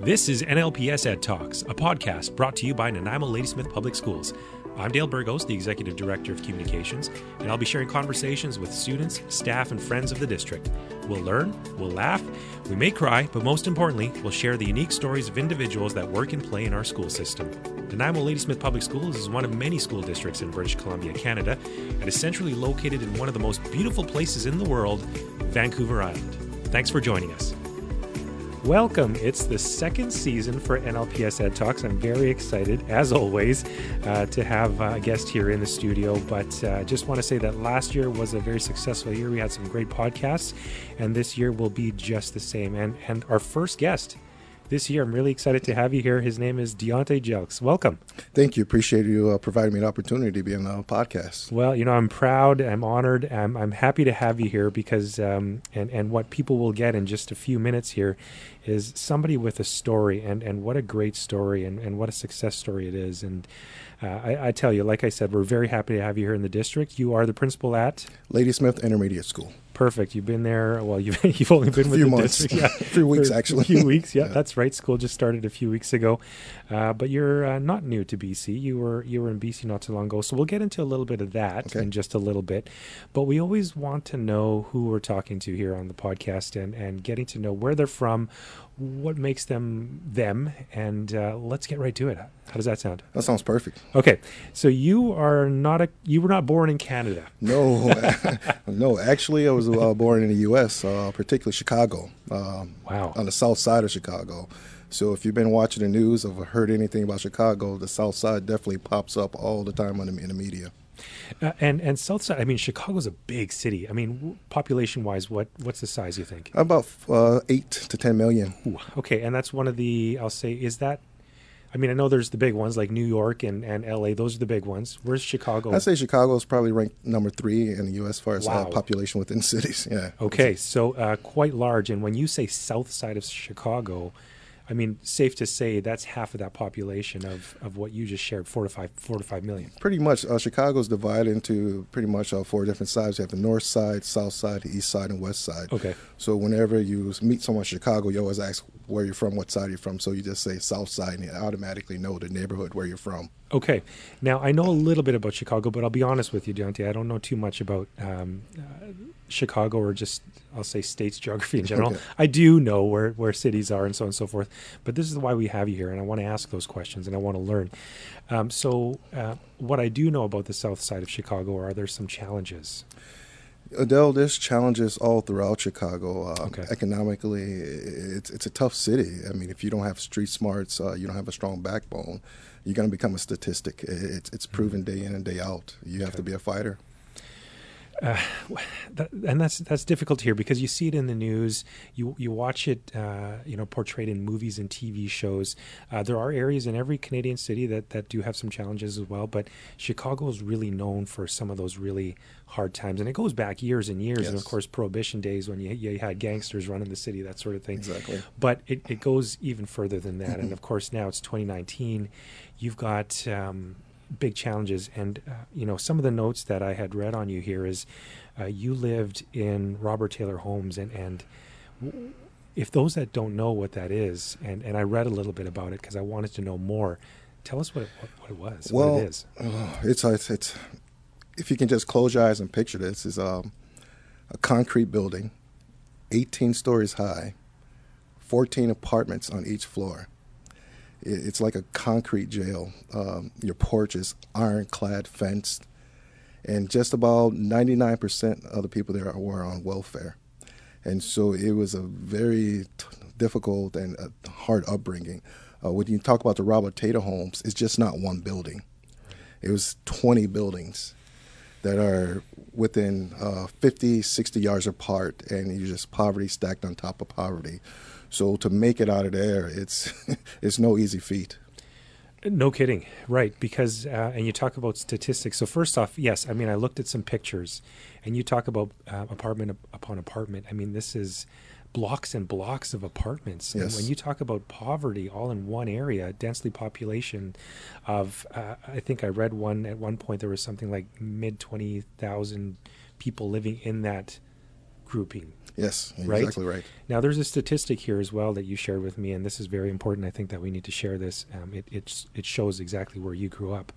This is NLPS Ed Talks, a podcast brought to you by Nanaimo Ladysmith Public Schools. I'm Dale Burgos, the Executive Director of Communications, and I'll be sharing conversations with students, staff, and friends of the district. We'll learn, we'll laugh, we may cry, but most importantly, we'll share the unique stories of individuals that work and play in our school system. Nanaimo Ladysmith Public Schools is one of many school districts in British Columbia, Canada, and is centrally located in one of the most beautiful places in the world, Vancouver Island. Thanks for joining us. Welcome. It's the second season for NLPS Ed Talks. I'm very excited, as always, uh, to have a guest here in the studio. But I uh, just want to say that last year was a very successful year. We had some great podcasts, and this year will be just the same. And, and our first guest this year. I'm really excited to have you here. His name is Deontay Jelks. Welcome. Thank you. Appreciate you uh, providing me an opportunity to be on the podcast. Well, you know, I'm proud. I'm honored. I'm, I'm happy to have you here because, um, and, and what people will get in just a few minutes here is somebody with a story and, and what a great story and, and what a success story it is. And uh, I, I, tell you, like I said, we're very happy to have you here in the district. You are the principal at Ladysmith Intermediate School. Perfect. You've been there. Well, you've, you've only been with the months. district, yeah, a few weeks actually. A few weeks. Yeah, yeah, that's right. School just started a few weeks ago, uh, but you're uh, not new to BC. You were you were in BC not too long ago. So we'll get into a little bit of that okay. in just a little bit. But we always want to know who we're talking to here on the podcast and and getting to know where they're from, what makes them them, and uh, let's get right to it. How does that sound? That sounds perfect. Okay, so you are not a you were not born in Canada. No, no. Actually, I was uh, born in the U.S., uh, particularly Chicago. Um, wow. On the south side of Chicago. So if you've been watching the news or heard anything about Chicago, the south side definitely pops up all the time in the, in the media. Uh, and and South Side, I mean, Chicago's a big city. I mean, population wise, what what's the size you think? About uh, eight to ten million. Ooh, okay, and that's one of the. I'll say, is that I mean, I know there's the big ones like New York and, and LA. Those are the big ones. Where's Chicago? I'd say Chicago is probably ranked number three in the U.S. as far as uh, wow. uh, population within cities. Yeah. Okay, so uh, quite large. And when you say south side of Chicago, I mean, safe to say that's half of that population of, of what you just shared, four to five, four to five million. Pretty much, uh, Chicago's divided into pretty much uh, four different sides. You have the north side, south side, the east side, and west side. Okay. So whenever you meet someone in Chicago, you always ask where you're from, what side you're from. So you just say south side, and you automatically know the neighborhood where you're from. Okay. Now I know a little bit about Chicago, but I'll be honest with you, Deontay. I don't know too much about um, uh, Chicago or just I'll say states geography in general. Okay. I do know where where cities are and so on and so forth. But this is why we have you here, and I want to ask those questions and I want to learn. Um, so, uh, what I do know about the south side of Chicago are there some challenges? Adele, there's challenges all throughout Chicago. Uh, okay. Economically, it's it's a tough city. I mean, if you don't have street smarts, uh, you don't have a strong backbone, you're going to become a statistic. It's it's proven day in and day out. You have okay. to be a fighter. Uh, that, and that's that's difficult here because you see it in the news, you you watch it, uh, you know, portrayed in movies and TV shows. Uh, there are areas in every Canadian city that that do have some challenges as well, but Chicago is really known for some of those really hard times, and it goes back years and years. Yes. And of course, Prohibition days when you, you had gangsters running the city, that sort of thing. Exactly. But it, it goes even further than that, and of course now it's 2019. You've got um, big challenges. And uh, you know, some of the notes that I had read on you here is uh, you lived in Robert Taylor Homes, and and if those that don't know what that is, and and I read a little bit about it because I wanted to know more. Tell us what it, what, what it was. Well, what it is. Uh, it's, it's it's if you can just close your eyes and picture this is um, a concrete building, 18 stories high, 14 apartments on each floor it's like a concrete jail. Um, your porch is ironclad fenced, and just about 99% of the people there were on welfare. And so it was a very t- difficult and hard upbringing. Uh, when you talk about the Robert Taylor homes, it's just not one building. It was 20 buildings that are within uh, 50, 60 yards apart, and you just poverty stacked on top of poverty. So to make it out of there, it's it's no easy feat. No kidding, right? Because uh, and you talk about statistics. So first off, yes, I mean I looked at some pictures, and you talk about uh, apartment upon apartment. I mean this is blocks and blocks of apartments. Yes. And when you talk about poverty all in one area, densely population of, uh, I think I read one at one point there was something like mid twenty thousand people living in that grouping. Yes, Right? exactly right. Now, there's a statistic here as well that you shared with me, and this is very important. I think that we need to share this. Um, it, it's, it shows exactly where you grew up.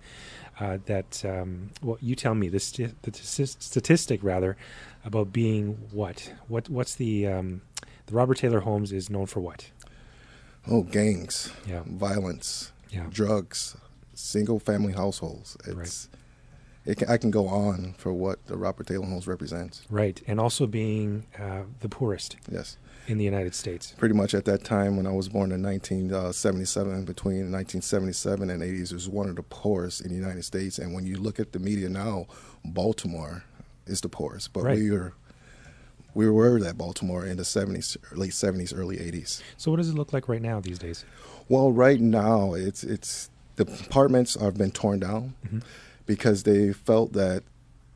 Uh, that, um, well, you tell me the, sti- the tis- statistic rather about being what? What? What's the um, the Robert Taylor Homes is known for what? Oh, gangs, Yeah. violence, Yeah. drugs, single family households. It's it can, I can go on for what the Robert Taylor Homes represents. Right, and also being uh, the poorest Yes. in the United States. Pretty much at that time when I was born in 1977, between 1977 and 80s, it was one of the poorest in the United States. And when you look at the media now, Baltimore is the poorest. But Right. we were we were that Baltimore in the 70s, late 70s, early 80s. So, what does it look like right now these days? Well, right now it's it's the apartments have been torn down Mhm. Because they felt that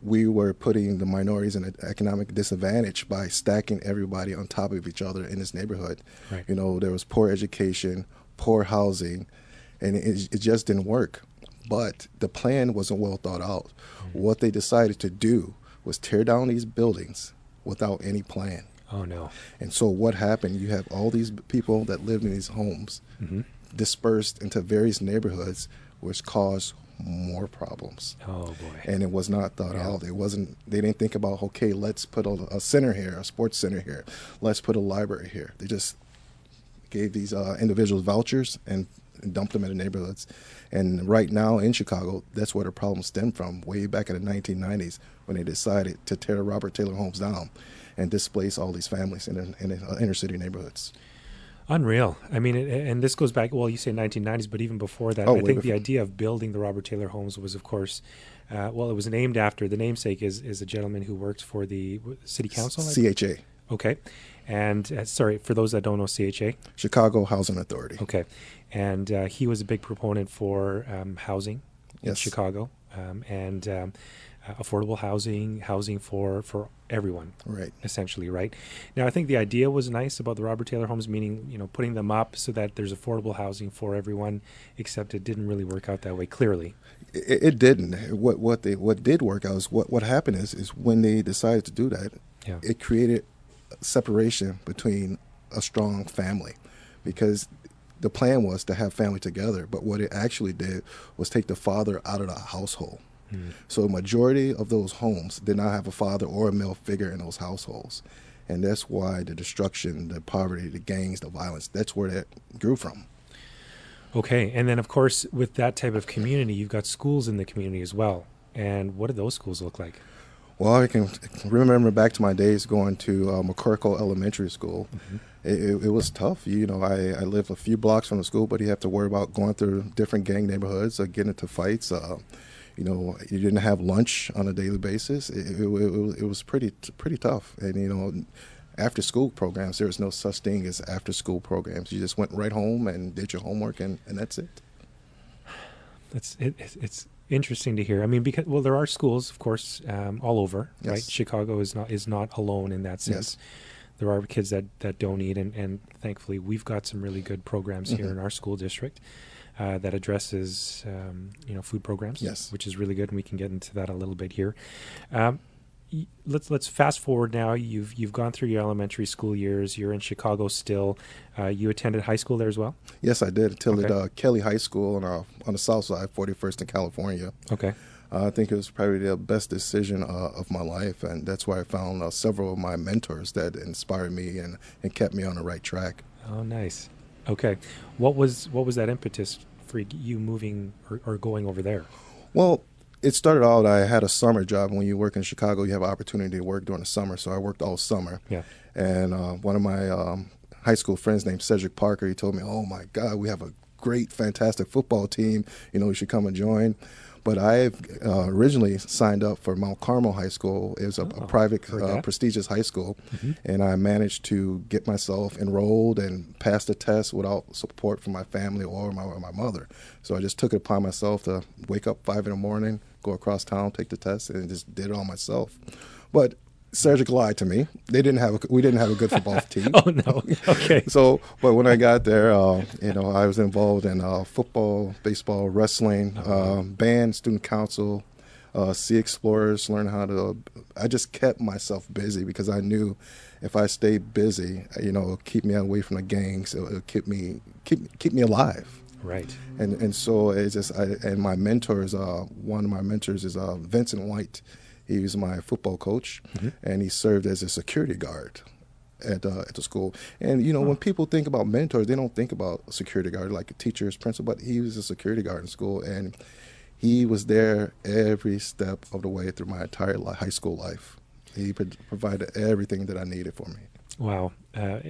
we were putting the minorities in an economic disadvantage by stacking everybody on top of each other in this neighborhood. Right. You know, there was poor education, poor housing, and it, it just didn't work. But the plan wasn't well thought out. What they decided to do was tear down these buildings without any plan. Oh no. And so what happened? You have all these people that lived in these homes hmm dispersed into various neighborhoods, which caused more problems. Oh boy. And it was not thought Yeah. out. It wasn't. They didn't think about okay, let's put a, a center here, a sports center here. Let's put a library here. They just gave these uh, individuals vouchers and, and dumped them in the neighborhoods. And right now in Chicago, that's where the problem stemmed from. Way back in the 1990s, when they decided to tear Robert Taylor homes down and displace all these families in, the- in uh, inner city neighborhoods. Unreal. I mean, it, and this goes back. Well, you say 1990s, but even before that, Oh, I think the idea of building the Robert Taylor homes was, of course, uh, well, it was named after the namesake is is a gentleman who worked for the city council. CHA, okay, and uh, sorry for those that don't know CHA. Chicago Housing Authority. Okay, and uh, he was a big proponent for um, housing in Chicago um, and um, affordable housing, housing for for everyone Right. essentially, right? Now, I think the idea was nice about the Robert Taylor homes, meaning you know putting them up so that there's affordable housing for everyone. Except it didn't really work out that way. Clearly, It, it didn't. What what they what did work out is what what happened is is when they decided to do that, yeah, it created separation between a strong family, because the plan was to have family together. But what it actually did was take the father out of the household. So a majority of those homes did not have a father or a male figure in those households. And that's why the destruction, the poverty, the gangs, the violence, that's where that grew from. okay. And then, of course, with that type of community, you've got schools in the community as well. And what do those schools look like? Well, I can remember back to my days going to uh, McCorkle Elementary School. It, it, it was tough. You know, I, I live a few blocks from the school, but you have to worry about going through different gang neighborhoods, uh, getting into fights. Uh, you know, you didn't have lunch on a daily basis. It, it, it, was- it was pretty pretty tough. And you know, after school programs, there was no such thing as after school programs. You just went right home and did your homework, and, and that's it. It's it, it's- it's interesting to hear. I mean, because well, there are schools, of course, um, all over, right? Chicago is not is not alone in that sense. There are kids that that don't eat, and and thankfully, we've got some really good programs here Mhm. in our school district. Uh, that addresses um, you know food programs, Yes. which is really good, and we can get into that a little bit here. Um, let's let's fast forward now. You've you've gone through your elementary school years. You're in Chicago still. Uh, you attended high school there as well. Yes, I did. Attended Okay. uh, Kelly High School on, uh, on the south side, 41st in California. Okay. Uh, I think it was probably the best decision uh, of my life, and that's where I found uh, several of my mentors that inspired me and, and kept me on the right track. Oh, nice. Okay, what was what was that impetus for you moving or, or going over there? Well, it started out, I had a summer job. When you work in Chicago, you have an opportunity to work during the summer, so I worked all summer. Yeah. And uh, one of my um, high school friends named Cedric Parker, he told me, "Oh my God, we have a great, fantastic football team. You know, you should come and join." But I uh, originally signed up for Mount Carmel High School. It was a, Oh, a private, uh, prestigious high school, Mhm. and I managed to get myself enrolled and pass the test without support from my family or my, my mother. So I just took it upon myself to wake up five in the morning, go across town, take the test, and just did it all myself. But Cedric lied to me. They didn't have a, we didn't have a good football team. Oh no. Okay. So, but when I got there, uh, you know, I was involved in uh, football, baseball, wrestling, wow. um, band, student council, uh, sea explorers, learn how to. I just kept myself busy because I knew if I stayed busy, you know, it'll keep me away from the gangs. It'll, it'll keep me keep keep me alive. Right. And and so it's just I, and my mentors. Uh, one of my mentors is uh, Vincent White. He was my football coach, mm-hmm. and he served as a security guard at uh, at the school. And you know, when people think about mentors, they don't think about security guard like a teacher's principal, but he was a security guard in school, and he was there every step of the way through my entire high school life. He provided everything that I needed for me. Wow, uh,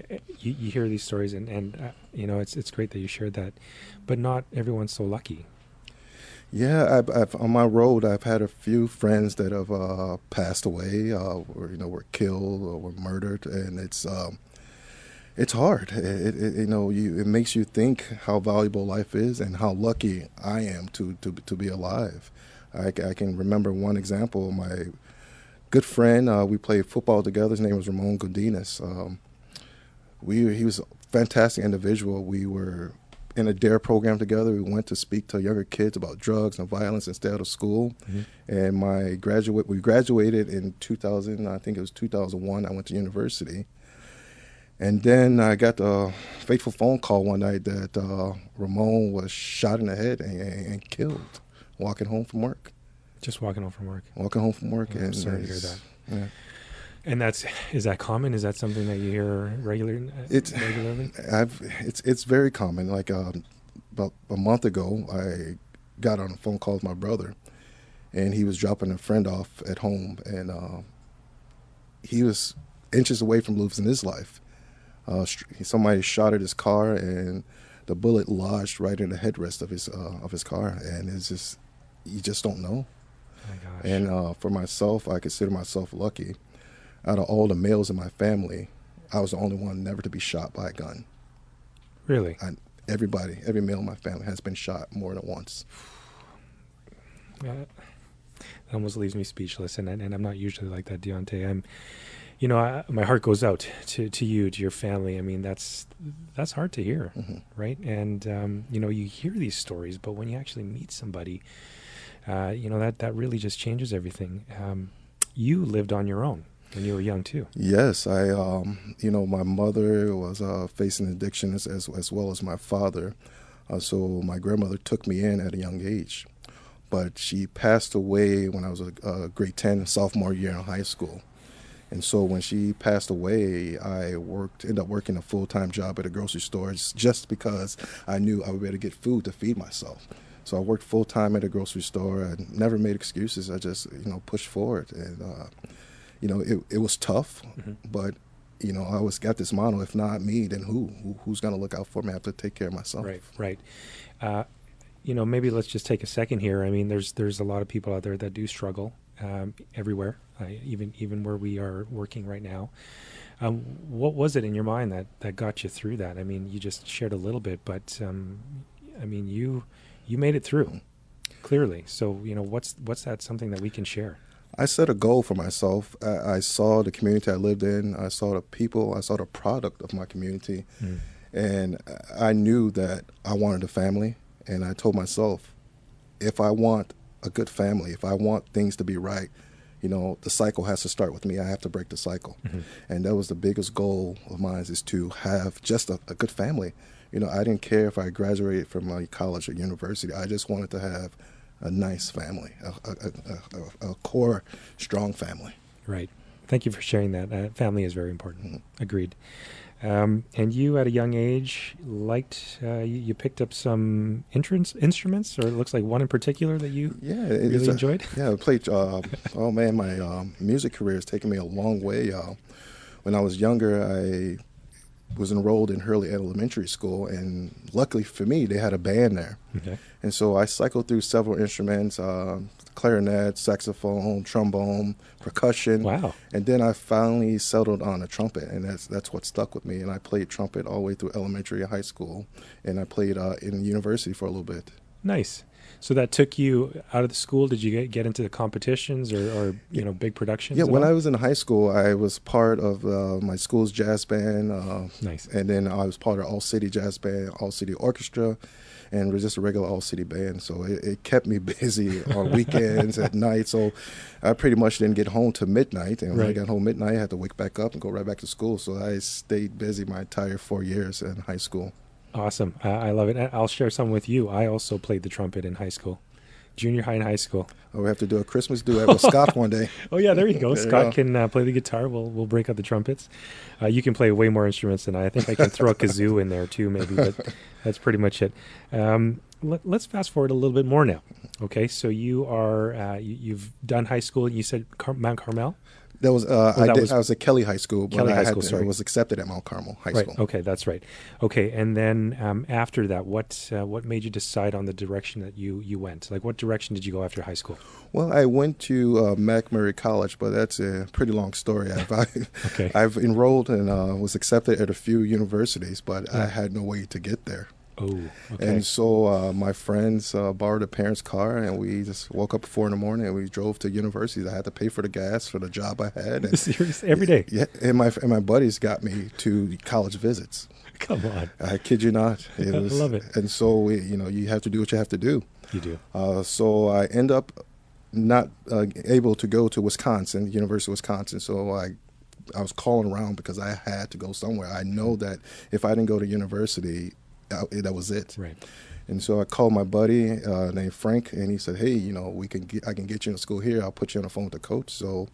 you, you, hear these stories, and, and uh, you know it's it's great that you shared that, but not everyone's so lucky. Yeah, I've, I've, on my road, I've had a few friends that have uh, passed away, uh, or you know, were killed or were murdered, and it's um, it's hard. It, it, you know, you, it makes you think how valuable life is and how lucky I am to to to be alive. I, I can remember one example. My good friend, uh, we played football together. His name was Ramon Godinez. Um, we he was a fantastic individual. We were in a DARE program together. We went to speak to younger kids about drugs and violence instead of school. Mm-hmm. And my graduate, we graduated in 2000. I think it was 2001. I went to university, and then I got a fateful phone call one night that uh, Ramon was shot in the head and, and, killed walking home from work. Just walking home from work. Walking home from work. I'm sorry to hear that. Yeah. And that's is that common? Is that something that you hear regular, it's, regularly? I've, it's it's very common. Like um, about a month ago, I got on a phone call with my brother, and he was dropping a friend off at home, and uh, he was inches away from losing his life. Uh, somebody shot at his car, and the bullet lodged right in the headrest of his uh, of his car, and it's just you just don't know. Oh and uh, for myself, I consider myself lucky out of all the males in my family, I was the only one never to be shot by a gun. Really? I, everybody, every male in my family has been shot more than once. That almost leaves me speechless, and and I'm not usually like that, Deontay. I'm, you know, I, my heart goes out to to you, to your family. I mean, that's that's hard to hear, mm-hmm. right? And um, you know, you hear these stories, but when you actually meet somebody, uh, you know that that really just changes everything. Um, you lived on your own when you were young too. Yes, I, um, you know, my mother was uh, facing addiction as, as, well as my father. Uh, so my grandmother took me in at a young age, but she passed away when I was a, a grade ten sophomore year in high school. And so when she passed away, I worked, ended up working a full time job at a grocery store just because I knew I would be able to get food to feed myself. So I worked full time at a grocery store. I never made excuses. I just, you know, pushed forward. And uh, you know, it, it was tough, mm-hmm. but you know, I always got this model. If not me, then who? who who's going to look out for me? I have to take care of myself. Right, right. Uh, you know, maybe let's just take a second here. I mean, there's there's a lot of people out there that do struggle um, everywhere, uh, even even where we are working right now. Um, what was it in your mind that that got you through that? I mean, you just shared a little bit, but um, I mean, you you made it through clearly. So you know, what's what's that something that we can share? I set a goal for myself. I, I, saw the community I lived in. I saw the people. I saw the product of my community, mm. and I knew that I wanted a family. And I told myself, if I want a good family, if I want things to be right, you know, the cycle has to start with me. I have to break the cycle, mm-hmm. and that was the biggest goal of mine is to have just a, a good family. You know, I didn't care if I graduated from my college or university. I just wanted to have a nice family, a, a, a, a core, strong family. Right. Thank you for sharing that. Uh, family is very important. Mm-hmm. Agreed. Um, and you, at a young age, liked uh, you, you, picked up some entrance instruments, or it looks like one in particular that you yeah really enjoyed. yeah, I played. Uh, oh man, my um, music career has taken me a long way. Uh, when I was younger, I was enrolled in Hurley Elementary School, and luckily for me, they had a band there. Okay. And so I cycled through several instruments: uh, clarinet, saxophone, trombone, percussion. Wow! And then I finally settled on a trumpet, and that's that's what stuck with me. And I played trumpet all the way through elementary and high school, and I played uh, in university for a little bit. Nice. So that took you out of the school. Did you get, get into the competitions or, or you know big productions? Yeah, when all? I was in high school, I was part of uh, my school's jazz band. Uh, Nice. And then I was part of All City Jazz Band, All City Orchestra, and was just a regular All City band. So it, it kept me busy on weekends, at night. So I pretty much didn't get home till midnight. And when I got home midnight, I had to wake back up and go right back to school. So I stayed busy my entire four years in high school. Awesome. I, I love it. I'll share some with you. I also played the trumpet in high school, junior high and high school. Oh, we have to do a Christmas duet with Scott one day. Oh yeah, there you go. There you Scott go. can uh, play the guitar. We'll we'll break out the trumpets. Uh, you can play way more instruments than I. I think I can throw a kazoo in there too, maybe. But that's pretty much it. Um, let, us fast forward a little bit more now. Okay, so you are uh, you, you've done high school. And you said Car- Mount Carmel. That was uh, Oh, I that did. was- I was at Kelly High School, but Kelly I High School, to- sorry. I was accepted at Mount Carmel High right. School. Okay, that's right. Okay, and then um, after that, what uh, what made you decide on the direction that you you went? Like, what direction did you go after high school? Well, I went to uh, MacMurray College, but that's a pretty long story. I've, I, Okay. I've enrolled and uh, was accepted at a few universities, but Yeah. I had no way to get there. Oh, okay. And so uh, my friends uh, borrowed a parent's car, and we just woke up at four in the morning and we drove to universities. I had to pay for the gas for the job I had. And, Seriously, every day. yeah, and my and my buddies got me to college visits. Come on, I kid you not. It I was, love it. And so we, you know, you have to do what you have to do. you do. Uh, so I end up not uh, able to go to Wisconsin, University of Wisconsin. So I, I was calling around because I had to go somewhere. I know that if I didn't go to university, uh, that was it. Right. And so I called my buddy uh, named Frank, and he said, "Hey, you know, we can get, I can get you in school here. I'll put you on the phone with the coach." So,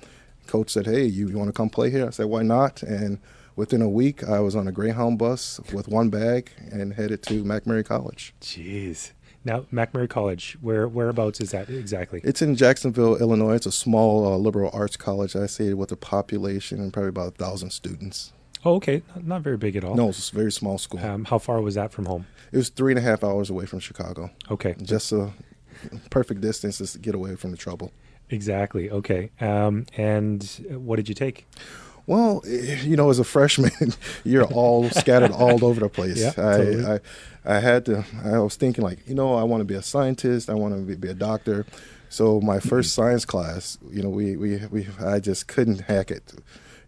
coach said, "Hey, you, you want to come play here?" I said, "Why not?" And within a week, I was on a Greyhound bus with one bag and headed to MacMurray College. Jeez. Now, MacMurray College, where whereabouts is that exactly? It's in Jacksonville, Illinois. It's a small uh, liberal arts college. I say with a population and probably about a thousand students. Oh, okay. Not, very big at all. No, it's a very small school. Um, how far was that from home? it was three and a half hours away from Chicago. Okay. Just a perfect distance to get away from the trouble. Exactly. Okay. Um, and what did you take? Well, eh, you know, as a freshman, you're all scattered all over the place. Yeah, I, totally. I, I had to. I was thinking like, you know, I want to be a scientist. I want to be, be a doctor. So my 1st Mm-hmm. science class, you know, we, we, we, I just couldn't hack it.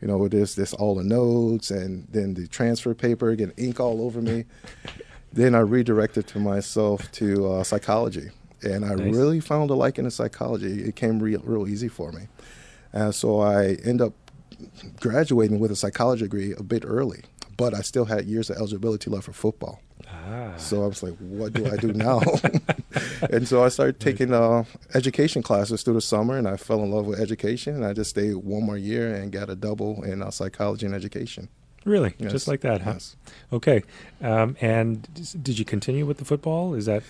You know, there's this all the notes and then the transfer paper, getting ink all over me. then I redirected to myself to uh, psychology, and I Nice. really found a liking in psychology. It came real, real easy for me. And so I end up graduating with a psychology degree a bit early, but I still had years of eligibility left for football. Ah. So I was like, what do I do now? and so I started taking uh, education classes through the summer, and I fell in love with education. And I just stayed one more year and got a double in uh, psychology and education. Really? Yes. Just like that, huh? Yes. Okay. Um, and did you continue with the football? Is that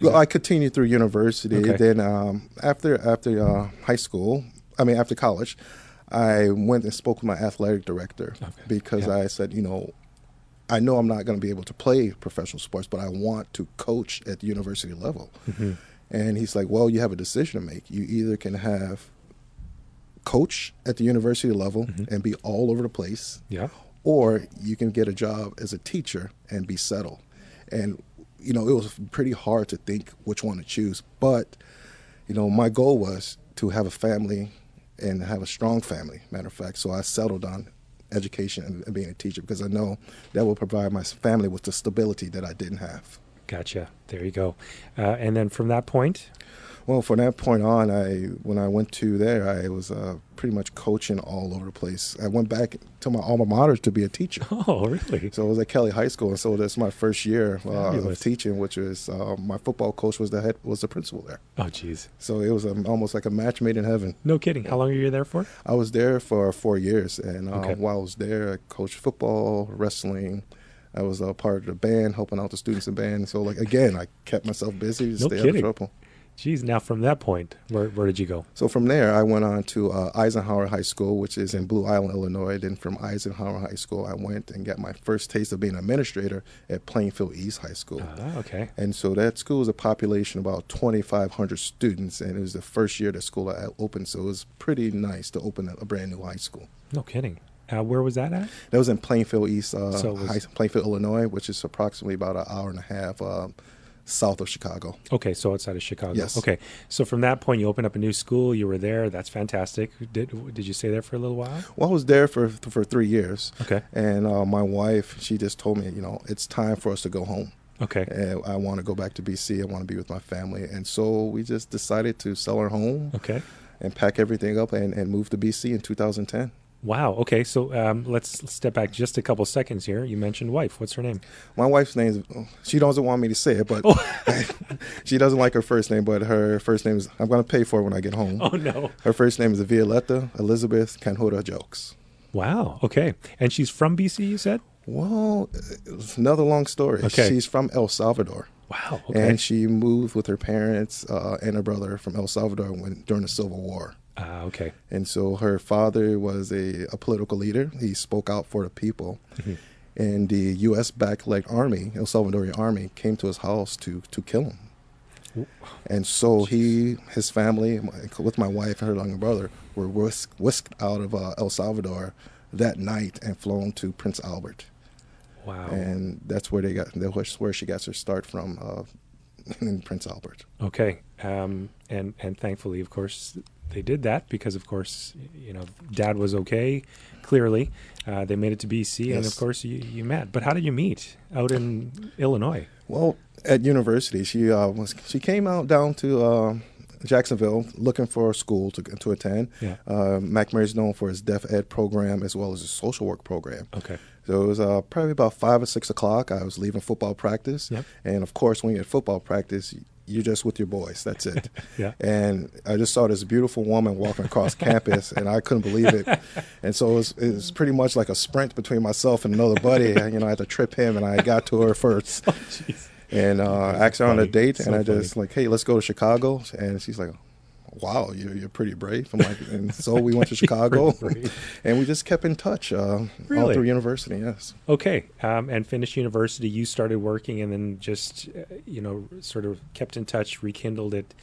Well, I continued through university. Okay. Then um, after after uh, high school, I mean after college, I went and spoke with my athletic director Okay. because Yeah. I said, you know, I know I'm not going to be able to play professional sports, but I want to coach at the university level. Mhm. And he's like, well, you have a decision to make. You either can have coach at the university level Mhm. and be all over the place, yeah? or you can get a job as a teacher and be settled. And you know, it was pretty hard to think which one to choose, but you know, my goal was to have a family and have a strong family. Matter of fact, so I settled on education and, being a teacher because I know that will provide my family with the stability that I didn't have. Gotcha. There you go. Uh, and then from that point, Well, from that point on, I when I went to there, I was uh, pretty much coaching all over the place. I went back to my alma mater to be a teacher. oh, really? So I was at Kelly High School, and so that's my first year uh, of teaching, which was uh, my football coach was the head was the principal there. Oh, geez. So it was um, almost like a match made in heaven. No kidding. How long are you there for? I was there for four years, and uh, Okay. while I was there, I coached football, wrestling. I was a part of the band, helping out the students in band. So like again, I kept myself busy to No stay out kidding. of trouble. Geez. Now, from that point, where, where did you go? So from there, I went on to uh, Eisenhower High School, which is in Blue Island, Illinois. Then from Eisenhower High School, I went and got my first taste of being an administrator at Plainfield East High School. Ah, okay. And so that school is a population of about 2,500 students, and it was the first year the school had opened. So it was pretty nice to open a brand new high school. No kidding. Uh, where was that at? That was in Plainfield East, uh, So was- high, Plainfield, Illinois, which is approximately about an hour and a half uh, south of Chicago. Okay, so outside of Chicago. Yes. Okay, so from that point, you opened up a new school. You were there. That's fantastic. Did did you stay there for a little while? Well, I was there for for three years. Okay. And uh, my wife, she just told me, you know, it's time for us to go home. Okay. And I want to go back to BC. I want to be with my family. And so we just decided to sell our home Okay. and pack everything up and, and move to BC in 2010. Wow. Okay. So um, let's step back just a couple seconds here. You mentioned wife. What's her name? My wife's name is, she doesn't want me to say it, but Oh. she doesn't like her first name, but her first name is, I'm going to pay for it when I get home. Oh no. Her first name is Violetta Elizabeth Canhuta Jelks. Wow. Okay. And she's from BC. You said. Well, it's another long story. Okay. She's from El Salvador. Wow. Okay. And she moved with her parents uh, and her brother from El Salvador when, during the Civil War. Ah. okay. And so her father was a, a political leader. He spoke out for the people. Mm-hmm. And the U.S. backed like army, El Salvadorian army, came to his house to, to kill him. And so he, his family, with my wife and her younger brother, were whisk, whisked out of uh, El Salvador that night and flown to Prince Albert. Wow. And that's where they got, that's where she got her start from, uh, in Prince Albert. Okay. Um, and and thankfully, of course, they did that because, of course, you know, Dad was okay. Clearly, uh, they made it to BC, and of course, you, you met. But how did you meet out in Illinois? Well, at university, she uh, was she came out down to uh, Jacksonville looking for a school to to attend. Yeah. Uh, MacMurray is known for his deaf ed program as well as his social work program. Okay. So it was uh, probably about five or six o'clock. I was leaving football practice, Yep. and of course, when you're at football practice, you're just with your boys. That's it. Yeah. And I just saw this beautiful woman walking across campus, and I couldn't believe it. And so it was, it was pretty much like a sprint between myself and another buddy. You know, I had to trip him, and I got to her first. Jeez. And uh, asked her on a date, So and I just like, hey, let's go to Chicago. And she's like, wow, you're, you're pretty brave. I'm like, and so we went to Chicago, and we just kept in touch uh, all through university. Yes. Okay. Um, and finished university. You started working, and then just uh, you know, sort of kept in touch, rekindled it.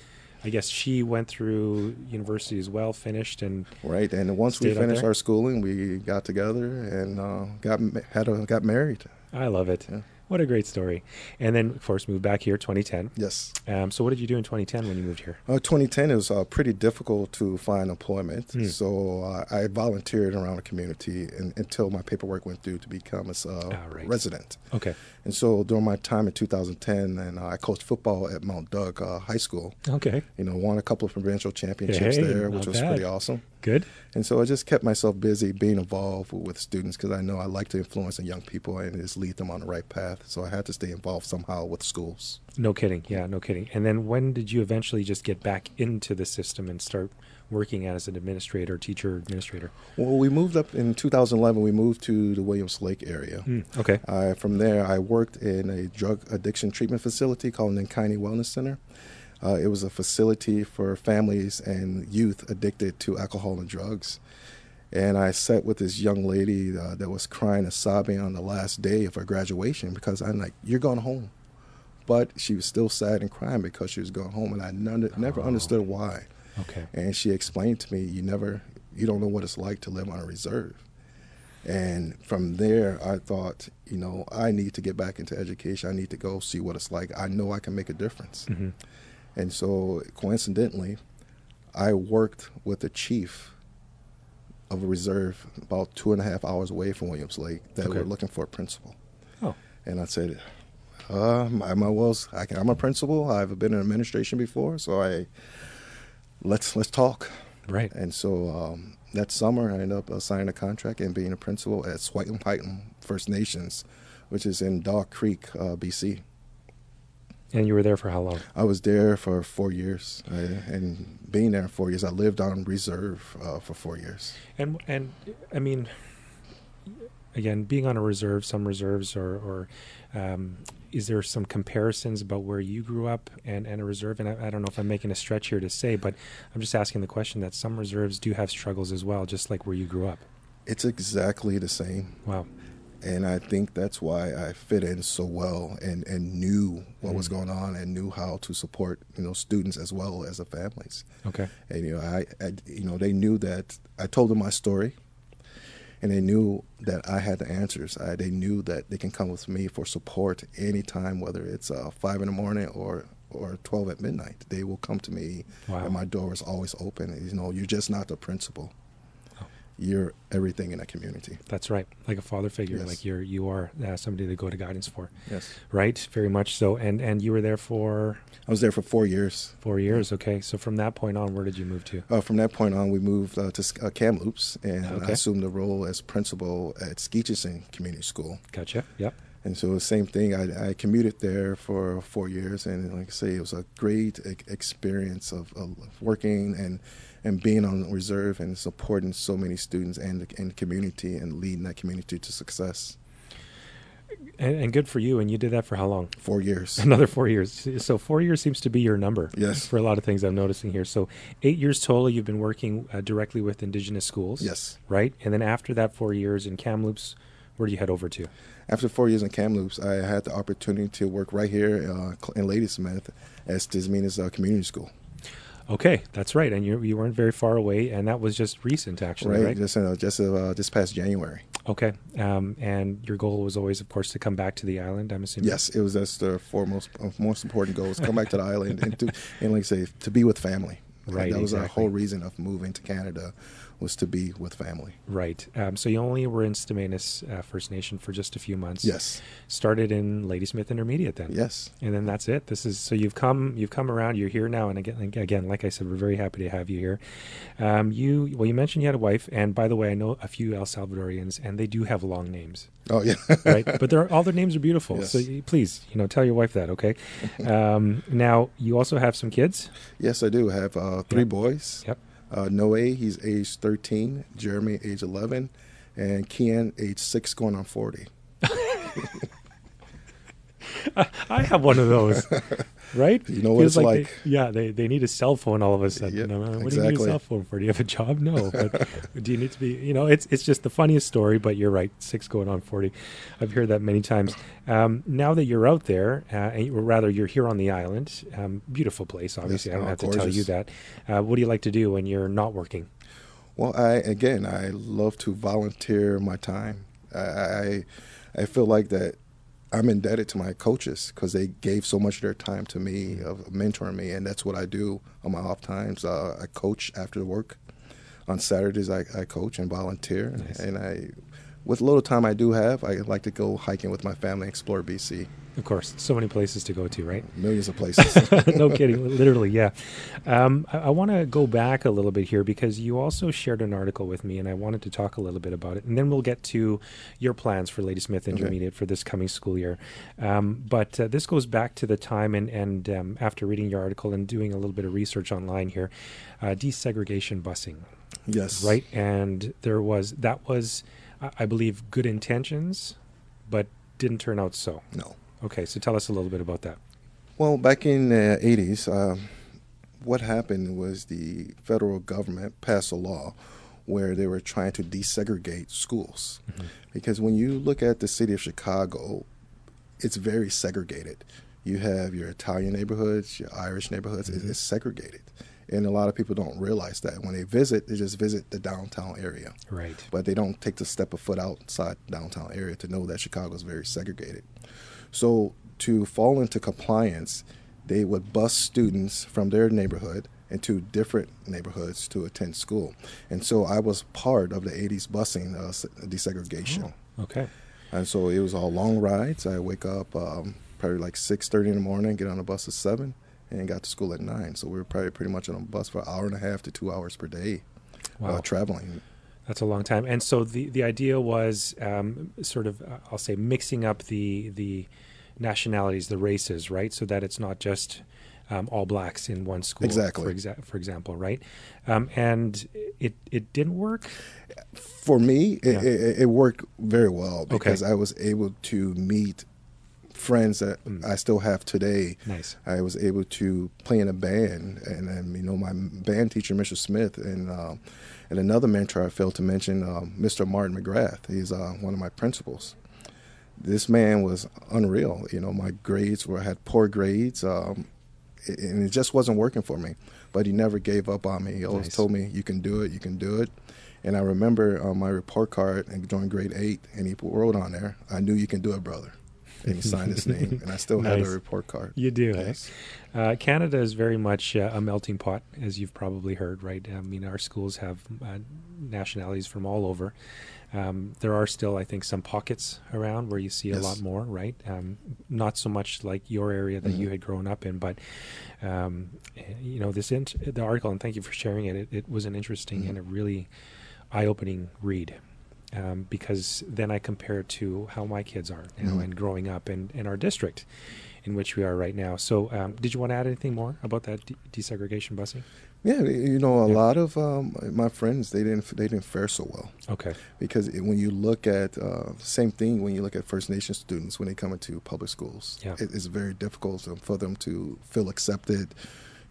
I guess she went through university as well, finished, and Right, and once we finished our schooling, we got together and uh, got had a, got married. I love it. Yeah. What a great story. And then, of course, moved back here, 2010. Yes, Um, so, what did you do in 2010 when you moved here? uh, 2010 it was uh, pretty difficult to find employment, Hmm. so uh, I volunteered around the community and, until my paperwork went through to become a uh, Ah, right. resident. Okay. And so during my time in 2010, and uh, I coached football at Mount Doug uh, High School. Okay. You know, won a couple of provincial championships Hey, there, which was bad. pretty awesome. Good. And so I just kept myself busy being involved with students because I know I like to influence the young people and just lead them on the right path. So I had to stay involved somehow with schools. No kidding. Yeah, no kidding. And then, when did you eventually just get back into the system and start working as an administrator, teacher, administrator? Well, we moved up in 2011. We moved to the Williams Lake area. Hmm, okay. From there, I worked in a drug addiction treatment facility called Nenqayni Wellness Center. Uh, it was a facility for families and youth addicted to alcohol and drugs. And I sat with this young lady uh, that was crying and sobbing on the last day of her graduation because I'm like, "You're going home," but she was still sad and crying because she was going home, and I none, never Oh. understood why. Okay. And she explained to me, "You never, you don't know what it's like to live on a reserve." And from there, I thought, you know, I need to get back into education. I need to go see what it's like. I know I can make a difference. hmm And so, coincidentally, I worked with the chief of a reserve about two and a half hours away from Williams Lake that Okay. were looking for a principal. Oh, And I said, uh, I might well, I can, I'm a principal. I've been in administration before, so I let's let's talk. right. And so um, that summer, I ended up uh, signing a contract and being a principal at Stswecem'c Xgat'tem First Nations, which is in Dog Creek, uh, BC. And you were there for how long? I was there for four years, uh, and being there four years, I lived on reserve uh, for four years. And and I mean, again, being on a reserve, some reserves or or um, is there some comparisons about where you grew up and, and a reserve? And I, I don't know if I'm making a stretch here to say, but I'm just asking the question that some reserves do have struggles as well, just like where you grew up. It's exactly the same, Wow. and I think that's why I fit in so well and, and knew what was Mhm. going on and knew how to support you know students as well as the families. Okay. And you know, I, I you know they knew that I told them my story, and they knew that I had the answers. I, they knew that they can come with me for support anytime, whether it's uh, five in the morning or or 12 at midnight. They will come to me, Wow. and my door is always open. You know, you're just not the principal. You're everything in a community. That's right, like a father figure, Yes. like you're you are uh, somebody to go to guidance for, Yes. right? Very much so. And and you were there for I was there for four years. four years. Okay, so from that point on, where did you move to? Uh, from that point on, we moved uh, to uh, Kamloops, and Okay. I assumed the role as principal at Skeetchestn Community School. Gotcha. Yep. And so the same thing. I, I commuted there for four years, and like I say, it was a great e- experience of, of working and and being on reserve and supporting so many students and the, and community and leading that community to success. And, and good for you. And you did that for how long? Four years. Another four years. So four years seems to be your number. Yes. For a lot of things I'm noticing here. So eight years total. You've been working uh, directly with Indigenous schools. Yes. Right. And then after that four years in Kamloops, where do you head over to? After four years in Kamloops, I had the opportunity to work right here uh, in Ladysmith at Stz'uminus uh, Community School. Okay, that's right. And you you weren't very far away, and that was just recent, actually, Right, right? just uh, just uh, this past January. Okay. Um, and your goal was always, of course, to come back to the island. I'm assuming. Yes, it was that's the foremost uh, most important goal is come back to the island and to and like I say to be with family. Right, That was our whole reason of moving to Canada was to be with family. Right. Um, so you only were in Stz'uminus uh, First Nation for just a few months. Yes. Started in Ladysmith Intermediate then. Yes. And then that's it. This is so you've come you've come around. You're here now, and again, again, like I said, we're very happy to have you here. Um, you well, you mentioned you had a wife, and by the way, I know a few El Salvadorians, and they do have long names, Oh yeah. right? but they're, all their names are beautiful. Yes. So you, please, you know, tell your wife that, okay? Um, now you also have some kids. yes, I do have uh, three Yep. boys. Yep. Uh, Noe, he's age 13. Jeremy, age 11. And Kian, age 6, going on 40. I have one of those, right? You know what it's they- like. yeah, they, they need a cell phone all of a sudden. Yeah, what do you need a cell phone for? Do you have a job? No. But do you need to be? You know, it's it's just the funniest story. But you're right. Six going on forty. I've heard that many times. Um, now that you're out there, uh, and or rather, you're here on the island. Um, beautiful place. Obviously, I don't oh, have to tell you that. Uh, what do you like to do when you're not working? Well, I again, I love to volunteer my time. I I, I feel like that I'm indebted to my coaches because they gave so much of their time to me, of mentoring me, and that's what I do on my off times. Uh, I coach after work. On Saturdays, I, I coach and volunteer, Nice. and I, with little time I do have, I like to go hiking with my family, and explore BC, Of course, so many places to go to, right? millions of places. no kidding, literally, yeah. Um, I, I want to go back a little bit here because you also shared an article with me, and I wanted to talk a little bit about it, and then we'll get to your plans for Ladysmith Intermediate for this coming school year. Um, but uh, this goes back to the time, and, and um, after reading your article and doing a little bit of research online here, uh, desegregation busing, yes, right? And there was that was, I I believe, good intentions, but didn't turn out so. No. Okay, so tell us a little bit about that. Well, back in the 80s, um, what happened was the federal government passed a law where they were trying to desegregate schools. Because when you look at the city of Chicago, it's very segregated. You have your Italian neighborhoods, your Irish neighborhoods, it's- it's segregated. And a lot of people don't realize that. When they visit, they just visit the downtown area Right. but they don't take the step of foot outside downtown area to know that Chicago is very segregated. So to fall into compliance, they would bus students from their neighborhood into different neighborhoods to attend school. And so I was part of the 80s busing uh, desegregation. Okay. And so it was all long rides. I wake up um, probably like 6.30 in the morning, get on the bus at 7, and got to school at 9. So we were probably pretty much on a bus for an hour and a half to two hours per day Wow. uh, traveling. That's a long time. And so the the idea was um, sort of uh, I'll say mixing up the the nationalities, the races, right? So that it's not just um, all blacks in one school, Exactly. For, exa- for example, right? Um, and it it didn't work. for me, it, Yeah. it, it worked very well because I was able to meet friends that Mm. I still have today. Nice. I was able to play in a band, and, then you know my band teacher, Mr. Smith, and um, and another mentor I failed to mention, um, Mr. Martin McGrath. He's uh, one of my principals. This man was unreal. You know, my grades were I had poor grades, um, and it just wasn't working for me. But he never gave up on me. He always Nice. told me, "You can do it. You can do it." And I remember on my report card and during grade eight, and he wrote on there, "I knew you can do it, brother." And he signed his name, and I still nice. have the report card. You do, yes. Uh, Canada is very much uh, a melting pot, as you've probably heard, right? I mean, our schools have uh, nationalities from all over. Um, there are still, I think, some pockets around where you see yes. a lot more, right? Um, not so much like your area that mm-hmm. you had grown up in, but um, you know, this int- the article, and thank you for sharing it. It, it was an interesting mm-hmm. and a really eye-opening read. Um, because then I compare it to how my kids are, mm-hmm. and growing up in, in our district in which we are right now. So, um, did you want to add anything more about that de- desegregation busing? Yeah, you know, a yeah. lot of um, my friends they didn't they didn't fare so well. Okay. Because when you look at uh, same thing when you look at First Nation students when they come into public schools, yeah. it, it's very difficult for them to feel accepted.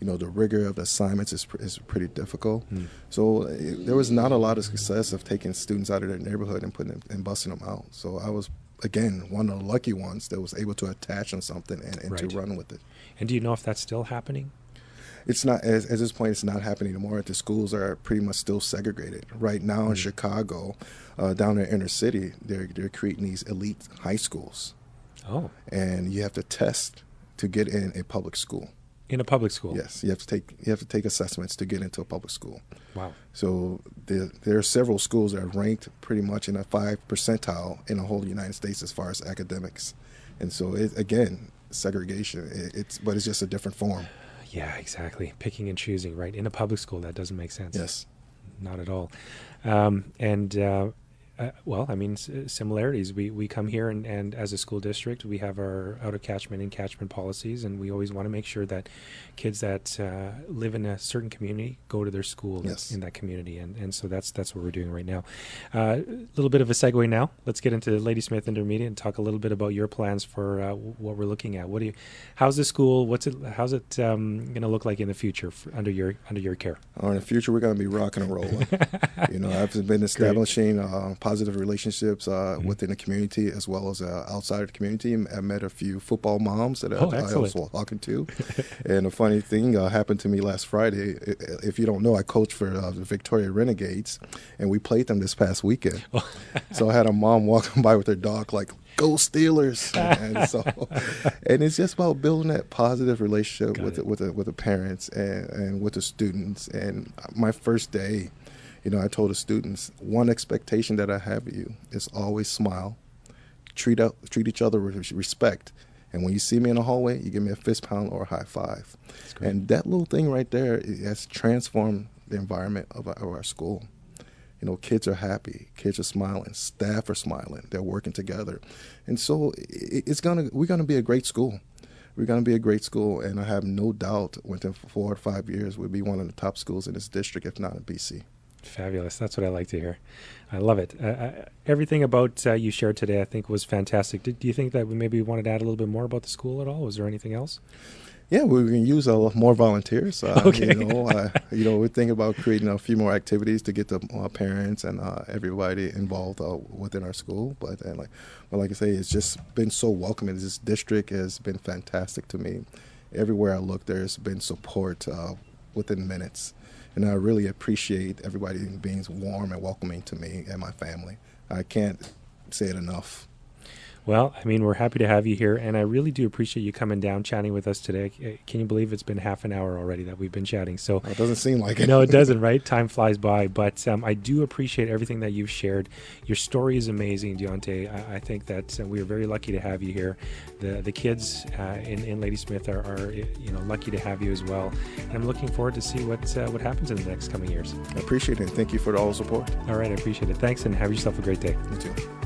You know, the rigor of the assignments is is pretty difficult. Mm. So it, there was not a lot of success of taking students out of their neighborhood and putting them, and busing them out. So I was again one of the lucky ones that was able to attach on something and, and right. to run with it. And do you know if that's still happening? it's not as, at this point it's not happening anymore the schools are pretty much still segregated right now mm-hmm. in chicago uh, down in inner city they're, they're creating these elite high schools oh and you have to test to get in a public school in a public school yes you have to take you have to take assessments to get into a public school wow so there, there are several schools that are ranked pretty much in a five percentile in the whole united states as far as academics and so it, again segregation it, it's but it's just a different form yeah, exactly. Picking and choosing, right? In a public school, that doesn't make sense. Yes. Not at all. Um, and uh, uh, well, I mean, similarities. We we come here and, and as a school district, we have our out of catchment and catchment policies, and we always want to make sure that kids that uh, live in a certain community go to their school yes. in that community, and, and so that's that's what we're doing right now. A uh, little bit of a segue now. Let's get into Ladysmith Intermediate and talk a little bit about your plans for uh, what we're looking at. What do you? How's the school? What's it? How's it um, going to look like in the future for, under your under your care? Oh, in the future, we're going to be rocking and rolling. you know, I've been establishing uh, positive relationships uh, mm-hmm. within the community as well as uh, outside of the community. I met a few football moms that oh, I, I was talking to. and a funny thing uh, happened to me last Friday. If you don't know, I coach for uh, the Victoria Renegades, and we played them this past weekend. Oh. so I had a mom walking by with her dog, like, go Steelers. and so, and it's just about building that positive relationship Got with the, with the, with the parents and, and with the students. And my first day, you know, I told the students one expectation that I have of you is always smile, treat up, treat each other with respect, and when you see me in the hallway, you give me a fist pound or a high five. And that little thing right there has transformed the environment of our, of our school. You know, kids are happy, kids are smiling, staff are smiling, they're working together, and so it's gonna we're gonna be a great school we're going to be a great school, and I have no doubt within four or five years we'll be one of the top schools in this district, if not in BC. Fabulous. That's what I like to hear. I love it. Uh, uh, everything about uh, you shared today, I think, was fantastic. Did, do you think that we maybe wanted to add a little bit more about the school at all? Was there anything else? Yeah, we can use uh, more volunteers. Uh, okay. You know, uh, you know, we're thinking about creating a few more activities to get the uh, parents and uh, everybody involved uh, within our school. But and like, but like I say, it's just been so welcoming. This district has been fantastic to me. Everywhere I look, there's been support within minutes and I really appreciate everybody being warm and welcoming to me and my family. I can't say it enough. Well, I mean, we're happy to have you here, and I really do appreciate you coming down, chatting with us today. Uh, can you believe it's been half an hour already that we've been chatting? So it doesn't seem like it. no, it doesn't. Right? Time flies by, but um, I do appreciate everything that you've shared. Your story is amazing, Deontay. I, I think that uh, we are very lucky to have you here. The the kids uh, in, in Ladysmith are, are, you know lucky to have you as well, and I'm looking forward to see what uh, what happens in the next coming years. I appreciate it. Thank you for all the support. All right, I appreciate it. Thanks, and have yourself a great day. You too.